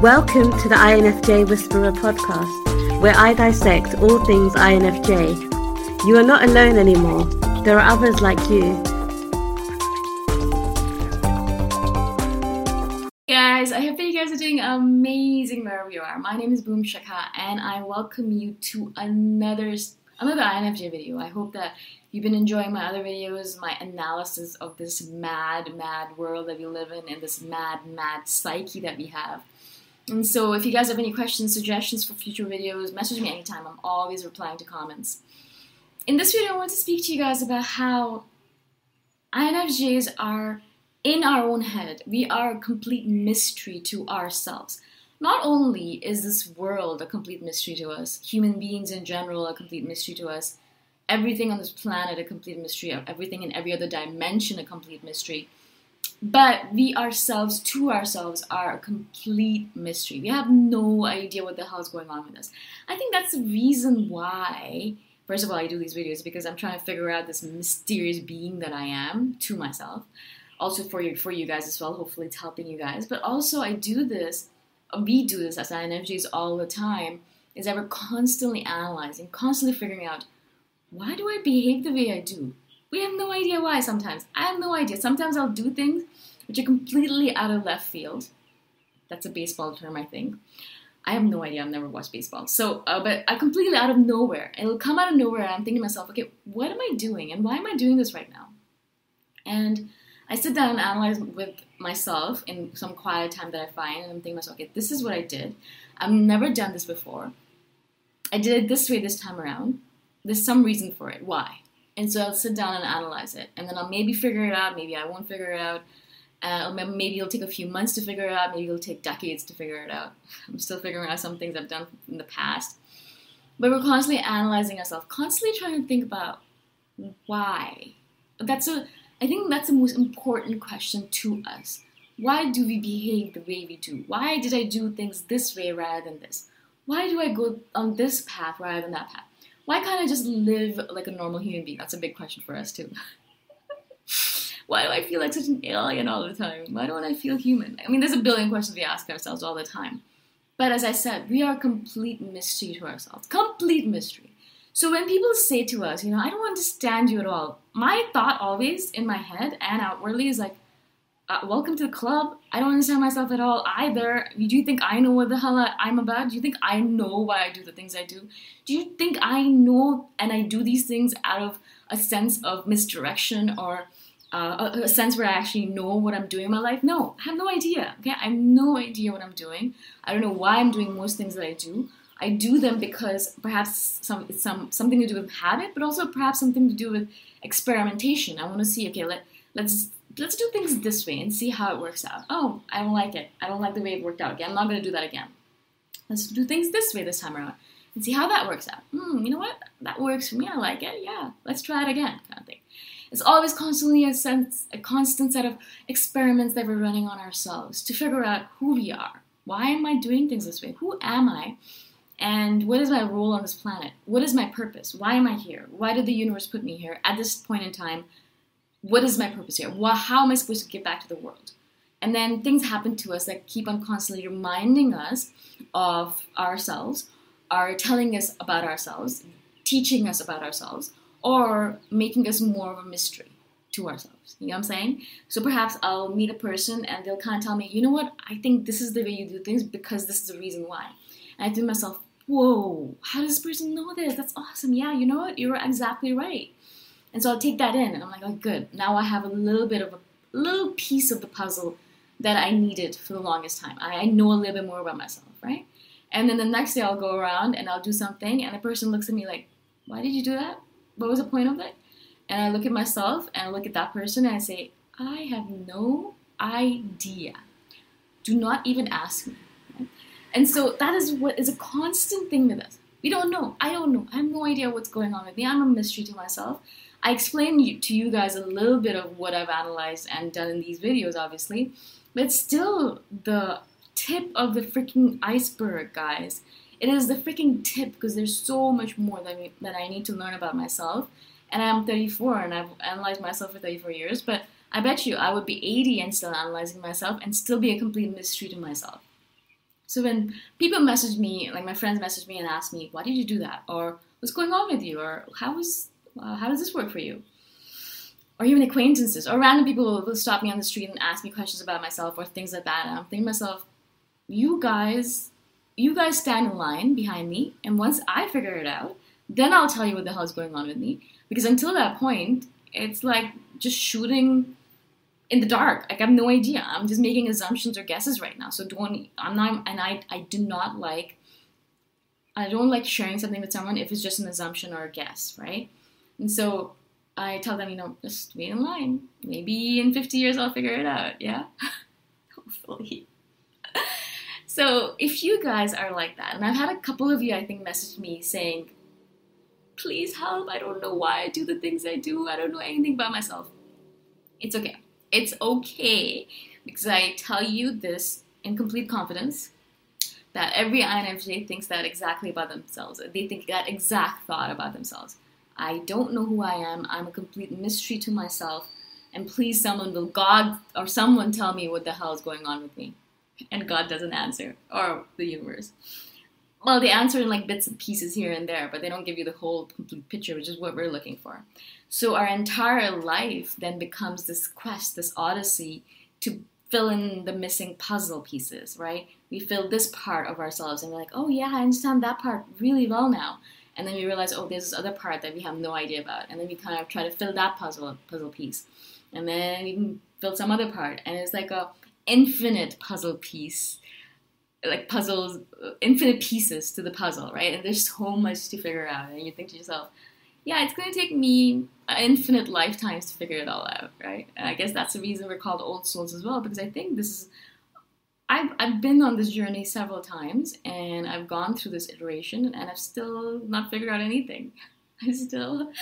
Welcome to the INFJ Whisperer podcast, where I dissect all things INFJ. You are not alone anymore. There are others like you. guys, I hope that you guys are doing amazing wherever you are. My name is Boom Shikha and I welcome you to another another INFJ video. I hope that you've been enjoying my other videos, my analysis of this mad, mad world that we live in and this mad, mad psyche that we have. And so if you guys have any questions, suggestions for future videos, message me anytime. I'm always replying to comments. In this video, I want to speak to you guys about how INFJs are in our own head. We are a complete mystery to ourselves. Not only is this world a complete mystery to us, human beings in general a complete mystery to us, everything on this planet a complete mystery, everything in every other dimension a complete mystery but we ourselves to ourselves are a complete mystery. We have no idea what the hell is going on with us. I think that's the reason why, first of all, I do these videos because I'm trying to figure out this mysterious being that I am to myself. Also for you, for you guys as well. Hopefully, it's helping you guys. But also, I do this. We do this as INFJs all the time. Is that we're constantly analyzing, constantly figuring out why do I behave the way I do? We have no idea why sometimes. I have no idea. Sometimes I'll do things which are completely out of left field. That's a baseball term, I think. I have no idea. I've never watched baseball. So, uh, but I completely out of nowhere. It'll come out of nowhere, and I'm thinking to myself, okay, what am I doing, and why am I doing this right now? And I sit down and analyze with myself in some quiet time that I find, and I'm thinking to myself, okay, this is what I did. I've never done this before. I did it this way this time around. There's some reason for it. Why? And so I'll sit down and analyze it, and then I'll maybe figure it out. Maybe I won't figure it out. Uh, maybe it'll take a few months to figure it out. Maybe it'll take decades to figure it out. I'm still figuring out some things I've done in the past. But we're constantly analyzing ourselves, constantly trying to think about why. That's a, I think that's the most important question to us. Why do we behave the way we do? Why did I do things this way rather than this? Why do I go on this path rather than that path? Why can't I just live like a normal human being? That's a big question for us too. Why do I feel like such an alien all the time? Why don't I feel human? I mean, there's a billion questions we ask ourselves all the time. But as I said, we are complete mystery to ourselves. Complete mystery. So when people say to us, you know, I don't understand you at all, my thought always in my head and outwardly is like, uh, welcome to the club. I don't understand myself at all either. Do you think I know what the hell I'm about? Do you think I know why I do the things I do? Do you think I know and I do these things out of a sense of misdirection or uh, a, sense where I actually know what I'm doing in my life? No, I have no idea. Okay, I have no idea what I'm doing. I don't know why I'm doing most things that I do. I do them because perhaps some it's some something to do with habit, but also perhaps something to do with experimentation. I want to see. Okay, let let's let's do things this way and see how it works out. Oh, I don't like it. I don't like the way it worked out. Okay, I'm not going to do that again. Let's do things this way this time around and see how that works out. Hmm, you know what? That works for me. I like it. Yeah, let's try it again, kind of thing. It's always constantly a sense, a constant set of experiments that we're running on ourselves to figure out who we are. Why am I doing things this way? Who am I? And what is my role on this planet? What is my purpose? Why am I here? Why did the universe put me here at this point in time? What is my purpose here? Well, how am I supposed to give back to the world? And then things happen to us that keep on constantly reminding us of ourselves, are telling us about ourselves, teaching us about ourselves, or making us more of a mystery to ourselves. You know what I'm saying? So perhaps I'll meet a person and they'll kind of tell me, you know what, I think this is the way you do things because this is the reason why. And I think myself, whoa, how does this person know this? That's awesome. Yeah, you know what? You're exactly right. And so I'll take that in and I'm like, oh, good. Now I have a little bit of a little piece of the puzzle that I needed for the longest time. I know a little bit more about myself, right? And then the next day I'll go around and I'll do something and the person looks at me like, why did you do that? What was the point of it? And I look at myself and I look at that person and I say, I have no idea. Do not even ask me. And so that is what is a constant thing with us. We don't know. I don't know. I have no idea what's going on with me. I'm a mystery to myself. I explained to you guys a little bit of what I've analyzed and done in these videos, obviously, but still the tip of the freaking iceberg, guys. It is the freaking tip because there's so much more that, we, that I need to learn about myself. And I'm 34 and I've analyzed myself for 34 years, but I bet you I would be 80 and still analyzing myself and still be a complete mystery to myself. So when people message me, like my friends message me and ask me, "Why did you do that?" or "What's going on with you?" or "How is uh, how does this work for you?" or even acquaintances or random people will stop me on the street and ask me questions about myself or things like that, and I'm thinking to myself, "You guys, you guys stand in line behind me, and once I figure it out, then I'll tell you what the hell is going on with me." Because until that point, it's like just shooting in the dark. Like I have no idea. I'm just making assumptions or guesses right now. So don't. I'm not. And I. I do not like. I don't like sharing something with someone if it's just an assumption or a guess, right? And so I tell them, you know, just wait in line. Maybe in 50 years I'll figure it out. Yeah, hopefully. so if you guys are like that, and I've had a couple of you, I think, message me saying, please help. I don't know why I do the things I do. I don't know anything about myself. It's okay it's okay because I tell you this in complete confidence that every INFJ thinks that exactly about themselves. They think that exact thought about themselves. I don't know who I am. I'm a complete mystery to myself. And please, someone will, God or someone tell me what the hell is going on with me. And God doesn't answer, or the universe. Well, they answer in like bits and pieces here and there, but they don't give you the whole complete picture, which is what we're looking for. So our entire life then becomes this quest, this odyssey to fill in the missing puzzle pieces, right? We fill this part of ourselves and we're like, oh yeah, I understand that part really well now. And then we realize, oh, there's this other part that we have no idea about. And then we kind of try to fill that puzzle puzzle piece. And then we can fill some other part. And it's like a infinite puzzle piece like puzzles, uh, infinite pieces to the puzzle, right? And there's so much to figure out, and you think to yourself, yeah, it's going to take me infinite lifetimes to figure it all out, right? And I guess that's the reason we're called old souls as well, because I think this is. I've, I've been on this journey several times and I've gone through this iteration and I've still not figured out anything. I'm still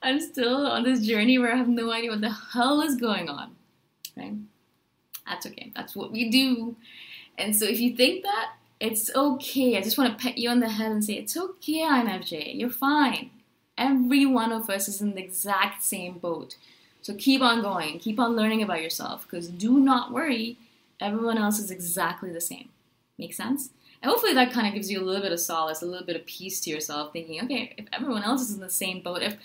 I'm still on this journey where I have no idea what the hell is going on. Okay? That's okay. That's what we do. And so if you think that, it's okay. I just want to pat you on the head and say, it's okay, INFJ. You're fine. Every one of us is in the exact same boat. So keep on going, keep on learning about yourself because do not worry, everyone else is exactly the same. Make sense? And hopefully that kind of gives you a little bit of solace, a little bit of peace to yourself, thinking, okay, if everyone else is in the same boat, if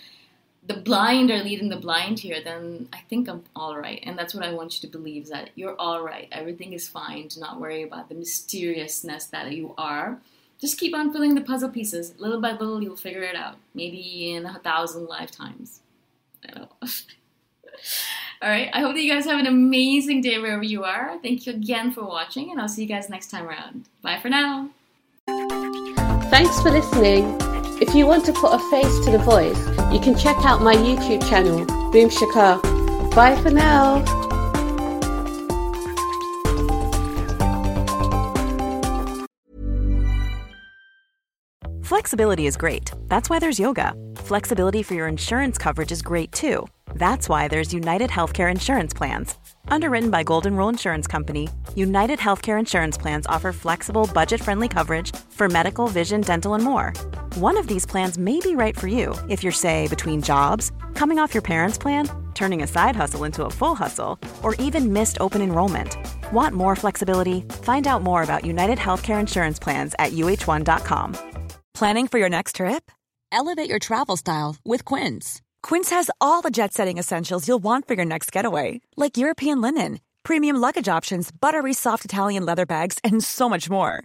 the blind are leading the blind here, then I think I'm all right. And that's what I want you to believe that you're all right. Everything is fine. Do not worry about the mysteriousness that you are just keep on filling the puzzle pieces. Little by little, you'll figure it out. Maybe in a thousand lifetimes. I know. All right. I hope that you guys have an amazing day wherever you are. Thank you again for watching, and I'll see you guys next time around. Bye for now. Thanks for listening. If you want to put a face to the voice, you can check out my YouTube channel, Boom Shikha. Bye for now. Flexibility is great. That's why there's yoga. Flexibility for your insurance coverage is great too. That's why there's United Healthcare Insurance Plans. Underwritten by Golden Rule Insurance Company, United Healthcare Insurance Plans offer flexible, budget friendly coverage for medical, vision, dental, and more. One of these plans may be right for you if you're, say, between jobs, coming off your parents' plan, turning a side hustle into a full hustle, or even missed open enrollment. Want more flexibility? Find out more about United Healthcare Insurance Plans at uh1.com. Planning for your next trip? Elevate your travel style with Quince. Quince has all the jet setting essentials you'll want for your next getaway, like European linen, premium luggage options, buttery soft Italian leather bags, and so much more.